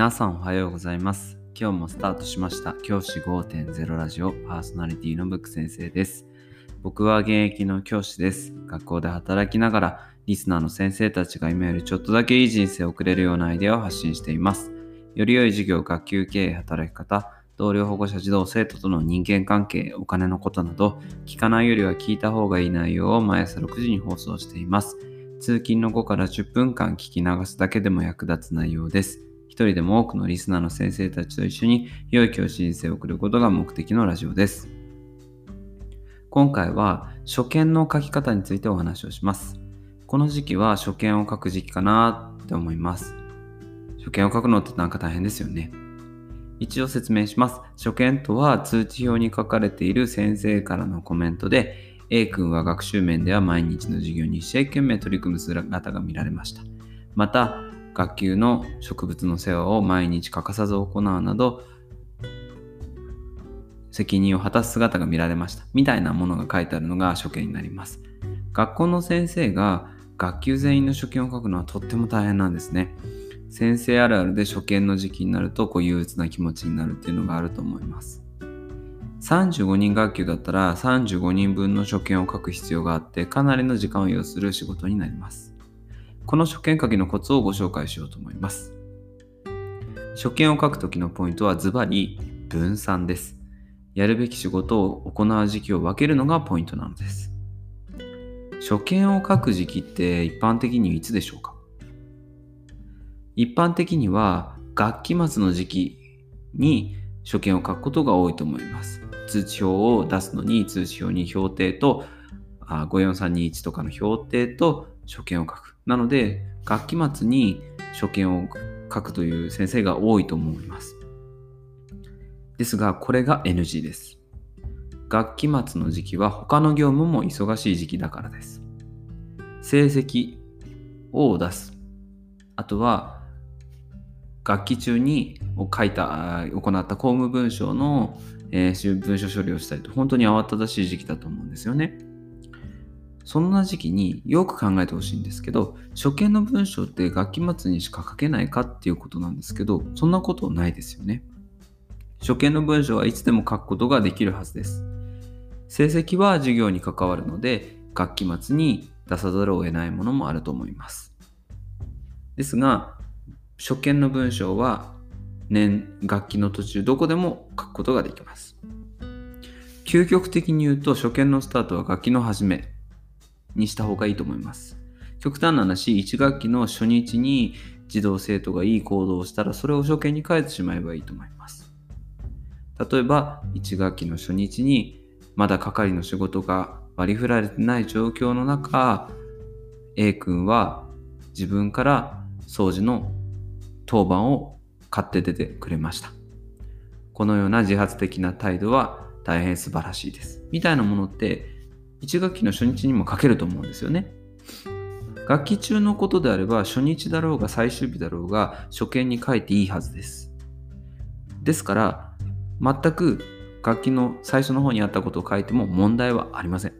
皆さんおはようございます。今日もスタートしました教師5.0ラジオパーソナリティのブック先生です。僕は現役の教師です。学校で働きながらリスナーの先生たちが今よりちょっとだけいい人生を送れるようなアイデアを発信しています。より良い授業、学級経営、働き方、同僚保護者、児童、生徒との人間関係、お金のことなど、聞かないよりは聞いた方がいい内容を毎朝6時に放送しています。通勤の5から10分間聞き流すだけでも役立つ内容です。一人でも多くのリスナーの先生たちと一緒に良い教師人生を送ることが目的のラジオです。今回は初見の書き方についてお話をします。この時期は初見を書く時期かなって思います。初見を書くのってなんか大変ですよね。一応説明します。初見とは通知表に書かれている先生からのコメントで A 君は学習面では毎日の授業に一生懸命取り組む姿が見られました。また、学級の植物の世話を毎日欠かさず行うなど、責任を果たす姿が見られました。みたいなものが書いてあるのが初見になります。学校の先生が学級全員の初見を書くのはとっても大変なんですね。先生あるあるで初見の時期になるとこう憂鬱な気持ちになるっていうのがあると思います。35人学級だったら35人分の初見を書く必要があってかなりの時間を要する仕事になります。この初見書きのコツをご紹介しようと思います。初見を書くときのポイントはズバリ分散です。やるべき仕事を行う時期を分けるのがポイントなのです。初見を書く時期って一般的にいつでしょうか？一般的には学期末の時期に初見を書くことが多いと思います。通知表を出すのに通知表に評定とあ54321とかの評定と初見を書く。なので学期末に初見を書くという先生が多いと思います。ですがこれが NG です。学期末の時期は他の業務も忙しい時期だからです。成績を出す。あとは学期中に書いた、行った公務文書の、えー、文書処理をしたりと、本当に慌ただしい時期だと思うんですよね。そんな時期によく考えてほしいんですけど、初見の文章って学期末にしか書けないかっていうことなんですけど、そんなことないですよね。初見の文章はいつでも書くことができるはずです。成績は授業に関わるので、学期末に出さざるを得ないものもあると思います。ですが、初見の文章は年学期の途中どこでも書くことができます。究極的に言うと初見のスタートは学期の初めにした方がいいと思います。極端な話、1学期の初日に児童生徒がいい行動をしたらそれを初見に書いてしまえばいいと思います。例えば1学期の初日にまだ係の仕事が割り振られてない状況の中 A 君は自分から掃除の当番を買って出てくれました。このような自発的な態度は大変素晴らしいです。みたいなものって1学期の初日にも書けると思うんですよね。学期中のことであれば初日だろうが最終日だろうが初見に書いていいはずです。ですから全く学期の最初の方にあったことを書いても問題はありません。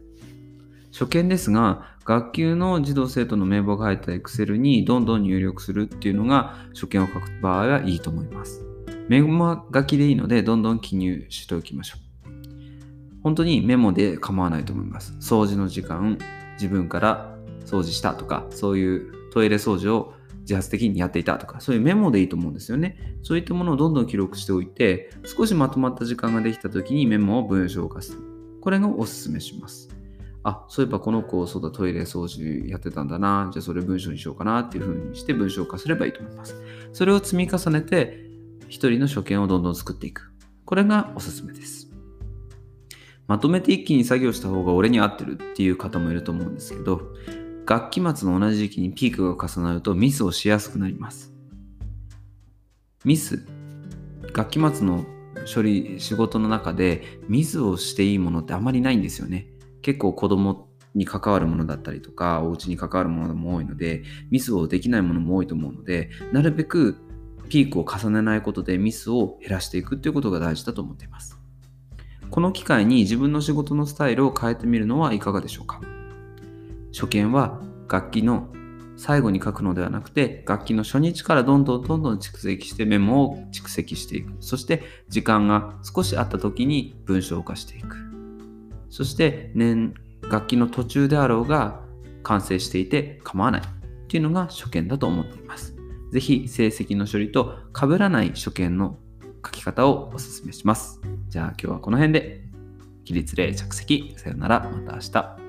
初見ですが学級の児童生徒の名簿が入った Excel にどんどん入力するっていうのが初見を書く場合はいいと思います。メモ書きでいいのでどんどん記入しておきましょう。本当にメモで構わないと思います。掃除の時間、自分から掃除したとか、そういうトイレ掃除を自発的にやっていたとか、そういうメモでいいと思うんですよね。そういったものをどんどん記録しておいて、少しまとまった時間ができた時にメモを文章化する。これがおすすめします。あ、そういえばこの子、そうだ、トイレ掃除やってたんだな。じゃあそれ文章にしようかなっていう風にして文章化すればいいと思います。それを積み重ねて、一人の初見をどんどん作っていく。これがおすすめです。まとめて一気に作業した方が俺に合ってるっていう方もいると思うんですけど、学期末の同じ時期にピークが重なるとミスをしやすくなります。ミス、学期末の処理、仕事の中でミスをしていいものってあまりないんですよね。結構子供に関わるものだったりとか、お家に関わるものも多いので、ミスをできないものも多いと思うので、なるべくピークを重ねないことでミスを減らしていくっていうことが大事だと思っています。この機会に自分の仕事のスタイルを変えてみるのはいかがでしょうか？初見は楽器の最後に書くのではなくて楽器の初日からどんどんどんどん蓄積してメモを蓄積していく。そして時間が少しあった時に文章化していく。そして年楽器の途中であろうが完成していて構わないっていうのが初見だと思っています。ぜひ成績の処理と被らない初見の書き方をお勧めします。じゃあ今日はこの辺で。起立例着席。さよなら。また明日。